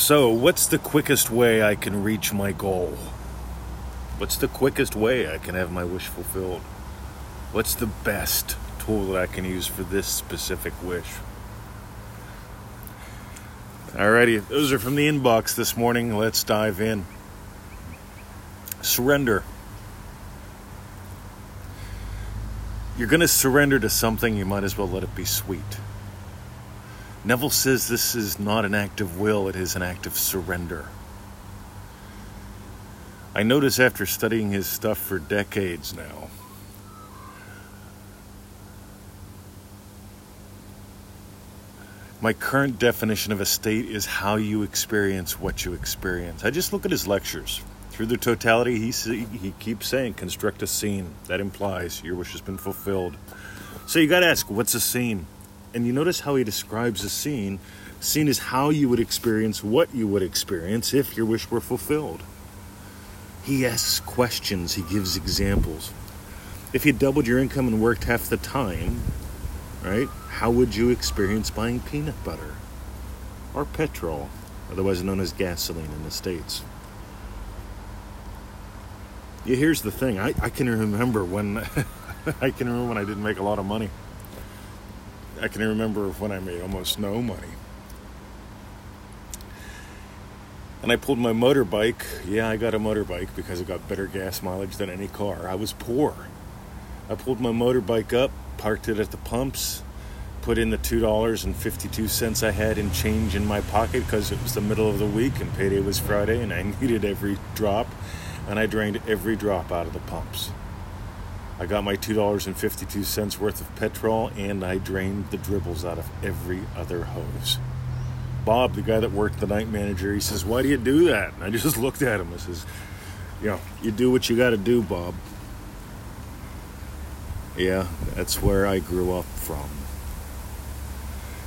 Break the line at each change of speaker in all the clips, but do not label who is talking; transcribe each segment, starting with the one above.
So, what's the quickest way I can reach my goal? What's the quickest way I can have my wish fulfilled? What's the best tool that I can use for this specific wish? Alrighty, those are from the inbox this morning. Let's dive in. Surrender. You're going to surrender to something, you might as well let it be sweet. Neville says this is not an act of will, it is an act of surrender. I notice after studying his stuff for decades now, my current definition of a state is how you experience what you experience. I just look at his lectures. Through the totality, he, he keeps saying, construct a scene. That implies your wish has been fulfilled. So you got to ask, what's a scene? And you notice how he describes a scene. Scene is how you would experience what you would experience if your wish were fulfilled. He asks questions, he gives examples. If you doubled your income and worked half the time, right, how would you experience buying peanut butter or petrol, otherwise known as gasoline in the States? Yeah, here's the thing I, I can remember when I can remember when I didn't make a lot of money. I can remember when I made almost no money. And I pulled my motorbike. Yeah, I got a motorbike because it got better gas mileage than any car. I was poor. I pulled my motorbike up, parked it at the pumps, put in the $2.52 I had in change in my pocket because it was the middle of the week and payday was Friday and I needed every drop. And I drained every drop out of the pumps. I got my $2.52 worth of petrol and I drained the dribbles out of every other hose. Bob, the guy that worked the night manager, he says, Why do you do that? And I just looked at him. I says, You know, you do what you got to do, Bob. Yeah, that's where I grew up from.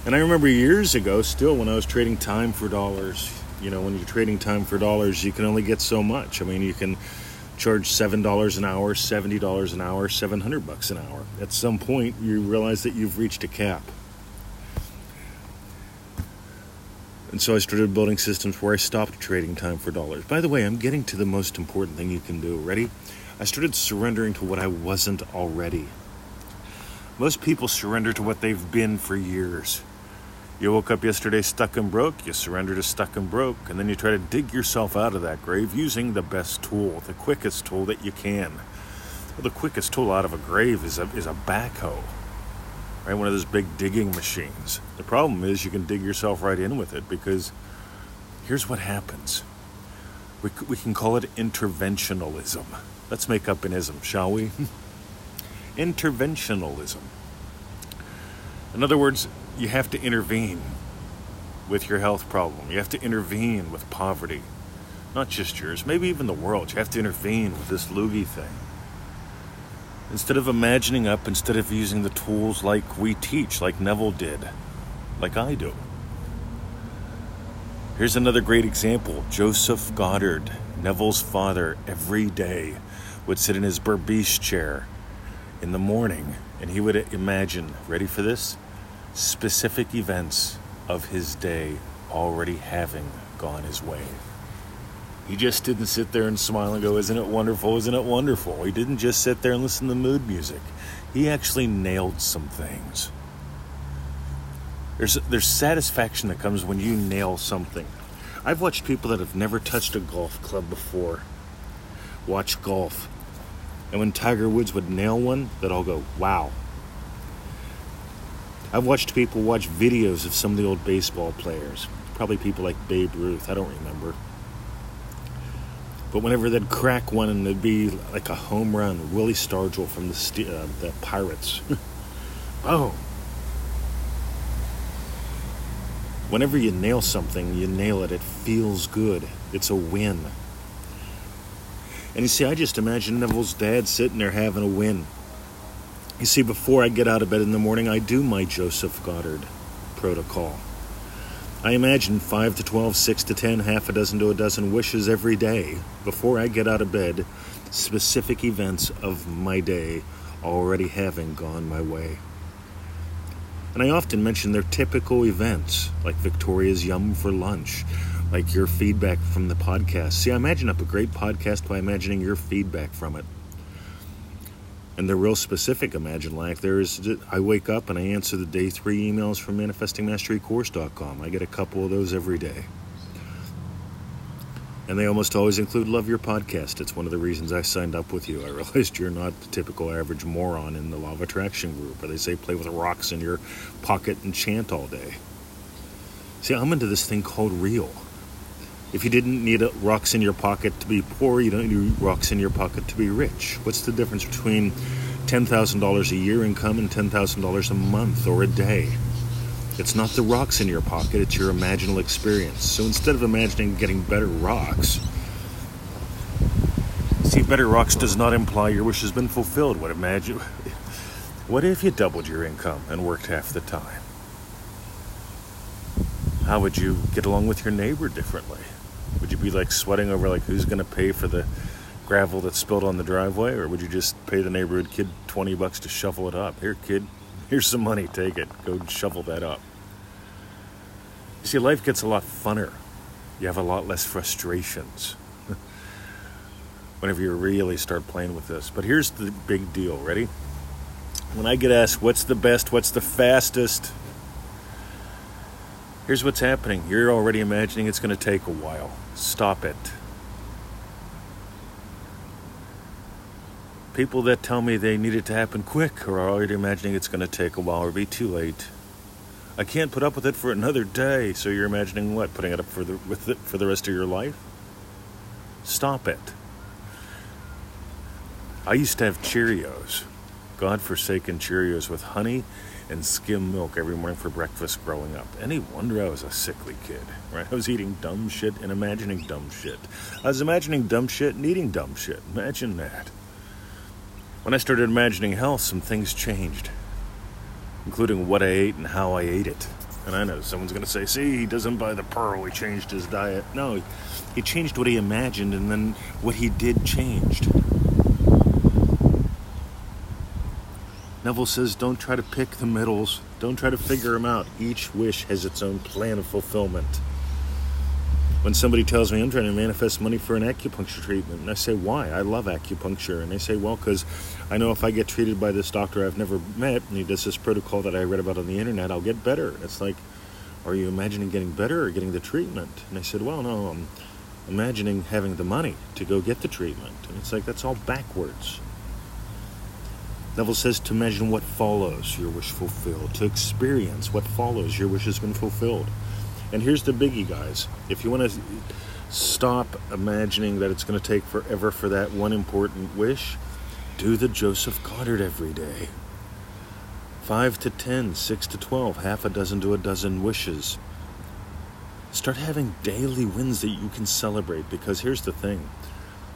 And I remember years ago, still, when I was trading time for dollars, you know, when you're trading time for dollars, you can only get so much. I mean, you can charge $7 an hour, $70 an hour, 700 bucks an hour. At some point, you realize that you've reached a cap. And so I started building systems where I stopped trading time for dollars. By the way, I'm getting to the most important thing you can do. Ready? I started surrendering to what I wasn't already. Most people surrender to what they've been for years. You woke up yesterday stuck and broke, you surrender to stuck and broke, and then you try to dig yourself out of that grave using the best tool, the quickest tool that you can. Well, the quickest tool out of a grave is a, is a backhoe, right? One of those big digging machines. The problem is you can dig yourself right in with it because here's what happens. We, we can call it interventionalism. Let's make up an ism, shall we? interventionalism. In other words, you have to intervene with your health problem. You have to intervene with poverty. Not just yours, maybe even the world. You have to intervene with this loogie thing. Instead of imagining up, instead of using the tools like we teach, like Neville did, like I do. Here's another great example Joseph Goddard, Neville's father, every day would sit in his Berbice chair in the morning and he would imagine, ready for this? Specific events of his day already having gone his way. He just didn't sit there and smile and go, Isn't it wonderful? Isn't it wonderful? He didn't just sit there and listen to mood music. He actually nailed some things. There's, there's satisfaction that comes when you nail something. I've watched people that have never touched a golf club before watch golf. And when Tiger Woods would nail one, they'd all go, Wow, I've watched people watch videos of some of the old baseball players, probably people like Babe Ruth, I don't remember. But whenever they'd crack one and it'd be like a home run, Willie Stargell from the, uh, the Pirates. oh. Whenever you nail something, you nail it. It feels good. It's a win. And you see, I just imagine Neville's dad sitting there having a win. You see, before I get out of bed in the morning, I do my Joseph Goddard protocol. I imagine 5 to 12, 6 to 10, half a dozen to a dozen wishes every day before I get out of bed, specific events of my day already having gone my way. And I often mention their typical events, like Victoria's Yum for lunch, like your feedback from the podcast. See, I imagine up a great podcast by imagining your feedback from it. And the real specific imagine like there is I wake up and I answer the day three emails from manifestingmasterycourse.com. I get a couple of those every day. And they almost always include Love Your Podcast. It's one of the reasons I signed up with you. I realized you're not the typical average moron in the Law of Attraction group, where they say play with rocks in your pocket and chant all day. See, I'm into this thing called real. If you didn't need rocks in your pocket to be poor, you don't need rocks in your pocket to be rich. What's the difference between $10,000 a year income and $10,000 a month or a day? It's not the rocks in your pocket, it's your imaginal experience. So instead of imagining getting better rocks, see, better rocks does not imply your wish has been fulfilled. What imagine? What if you doubled your income and worked half the time? How would you get along with your neighbor differently? Be like sweating over like who's going to pay for the gravel that's spilled on the driveway, or would you just pay the neighborhood kid twenty bucks to shovel it up? Here, kid, Here's some money, take it. Go shovel that up. You see, life gets a lot funner. You have a lot less frustrations whenever you really start playing with this. But here's the big deal. Ready? When I get asked, what's the best, what's the fastest? Here's what's happening. You're already imagining it's going to take a while. Stop it. People that tell me they need it to happen quick are already imagining it's going to take a while or be too late. I can't put up with it for another day. So you're imagining what? Putting it up for the with it for the rest of your life? Stop it. I used to have Cheerios, God-forsaken Cheerios with honey and skim milk every morning for breakfast growing up. Any wonder I was a sickly kid, right? I was eating dumb shit and imagining dumb shit. I was imagining dumb shit and eating dumb shit. Imagine that. When I started imagining health, some things changed, including what I ate and how I ate it. And I know someone's going to say, see, he doesn't buy the pearl, he changed his diet. No, he changed what he imagined, and then what he did changed. Neville says, don't try to pick the middles, don't try to figure them out. Each wish has its own plan of fulfillment when somebody tells me I'm trying to manifest money for an acupuncture treatment, and I say, why? I love acupuncture. And they say, well, because I know if I get treated by this doctor I've never met, and he does this protocol that I read about on the internet, I'll get better. It's like, are you imagining getting better or getting the treatment? And I said, well, no, I'm imagining having the money to go get the treatment. And it's like, that's all backwards. Neville says to imagine what follows your wish fulfilled, to experience what follows your wish has been fulfilled. And here's the biggie, guys. If you want to stop imagining that it's going to take forever for that one important wish, do the Joseph Goddard every day. 5 to ten, six to 12, half a dozen to a dozen wishes. Start having daily wins that you can celebrate because here's the thing.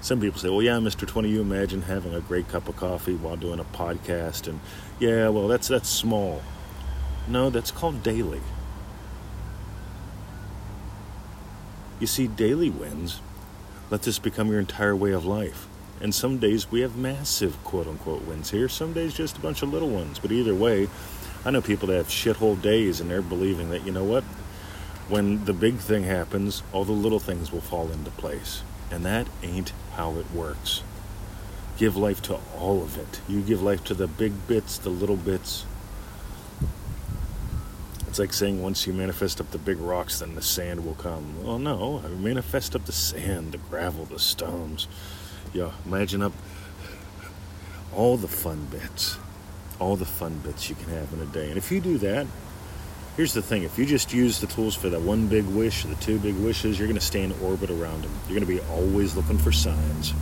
Some people say, well, yeah, Mr. 20, you imagine having a great cup of coffee while doing a podcast. And yeah, well, that's, that's small. No, that's called daily. You see, daily wins let this become your entire way of life. And some days we have massive quote unquote wins here, some days just a bunch of little ones. But either way, I know people that have shithole days and they're believing that, you know what? When the big thing happens, all the little things will fall into place. And that ain't how it works. Give life to all of it. You give life to the big bits, the little bits, it's like saying once you manifest up the big rocks, then the sand will come. Well, no, I manifest up the sand, the gravel, the stones. Yeah, imagine up all the fun bits, all the fun bits you can have in a day. And if you do that, here's the thing if you just use the tools for that one big wish, the two big wishes, you're going to stay in orbit around them. You're going to be always looking for signs.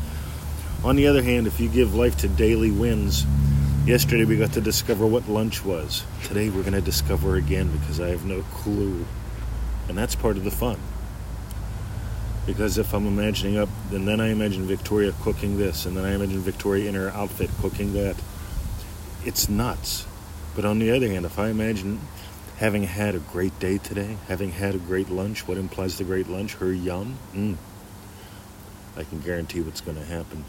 On the other hand, if you give life to daily wins, Yesterday we got to discover what lunch was. Today we're going to discover again because I have no clue. And that's part of the fun. Because if I'm imagining up, and then I imagine Victoria cooking this, and then I imagine Victoria in her outfit cooking that. It's nuts. But on the other hand, if I imagine having had a great day today, having had a great lunch, what implies the great lunch? Her yum? Mm, I can guarantee what's going to happen.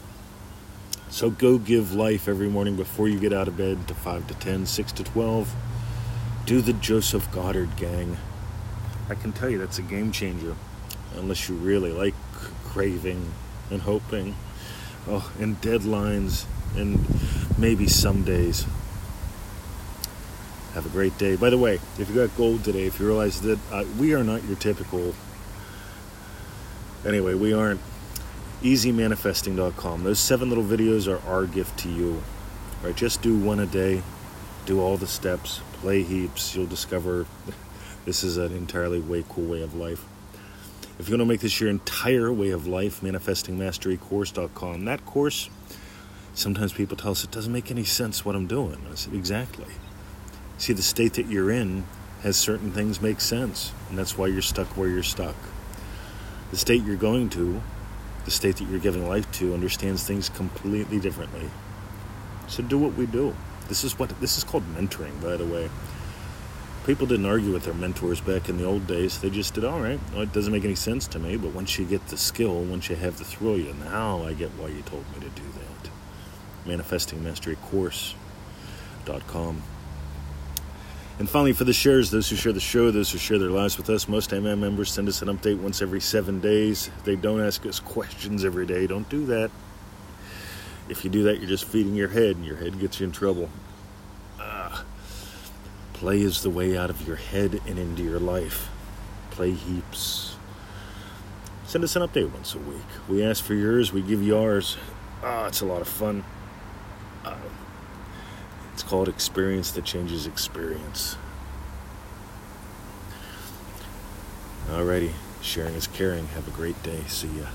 So go give life every morning before you get out of bed to 5 to 10, 6 to 12. Do the Joseph Goddard gang. I can tell you that's a game changer. unless you really like craving and hoping. Oh, and deadlines, and maybe some days. Have a great day. By the way, if you got gold today, if you realize that uh, we are not your typical. Anyway, we aren't. EasyManifesting.com. Those seven little videos are our gift to you. Right? Just do one a day. Do all the steps. Play heaps. You'll discover this is an entirely way cool way of life. If you want to make this your entire way of life, manifestingmasterycourse.com. That course, sometimes people tell us it doesn't make any sense what I'm doing. I said, exactly. See, the state that you're in has certain things make sense, and that's why you're stuck where you're stuck. The state you're going to, the state that you're giving life to, understands things completely differently. So do what we do. This is what this is called mentoring, by the way people didn't argue with their mentors back in the old days. They just did, all right, well, it doesn't make any sense to me, but once you get the skill, once you have the thrill, you now I get why you told me to do that. ManifestingMasteryCourse.com. And finally, for the shares, those who share the show, those who share their lives with us, most MM members send us an update once every seven days. They don't ask us questions every day. Don't do that. If you do that, you're just feeding your head, and your head gets you in trouble. Play is the way out of your head and into your life. Play heaps. Send us an update once a week. We ask for yours, we give you ours. Ah, it's a lot of fun. Uh, called Experience That Changes Experience. Alrighty, sharing is caring. Have a great day. See ya.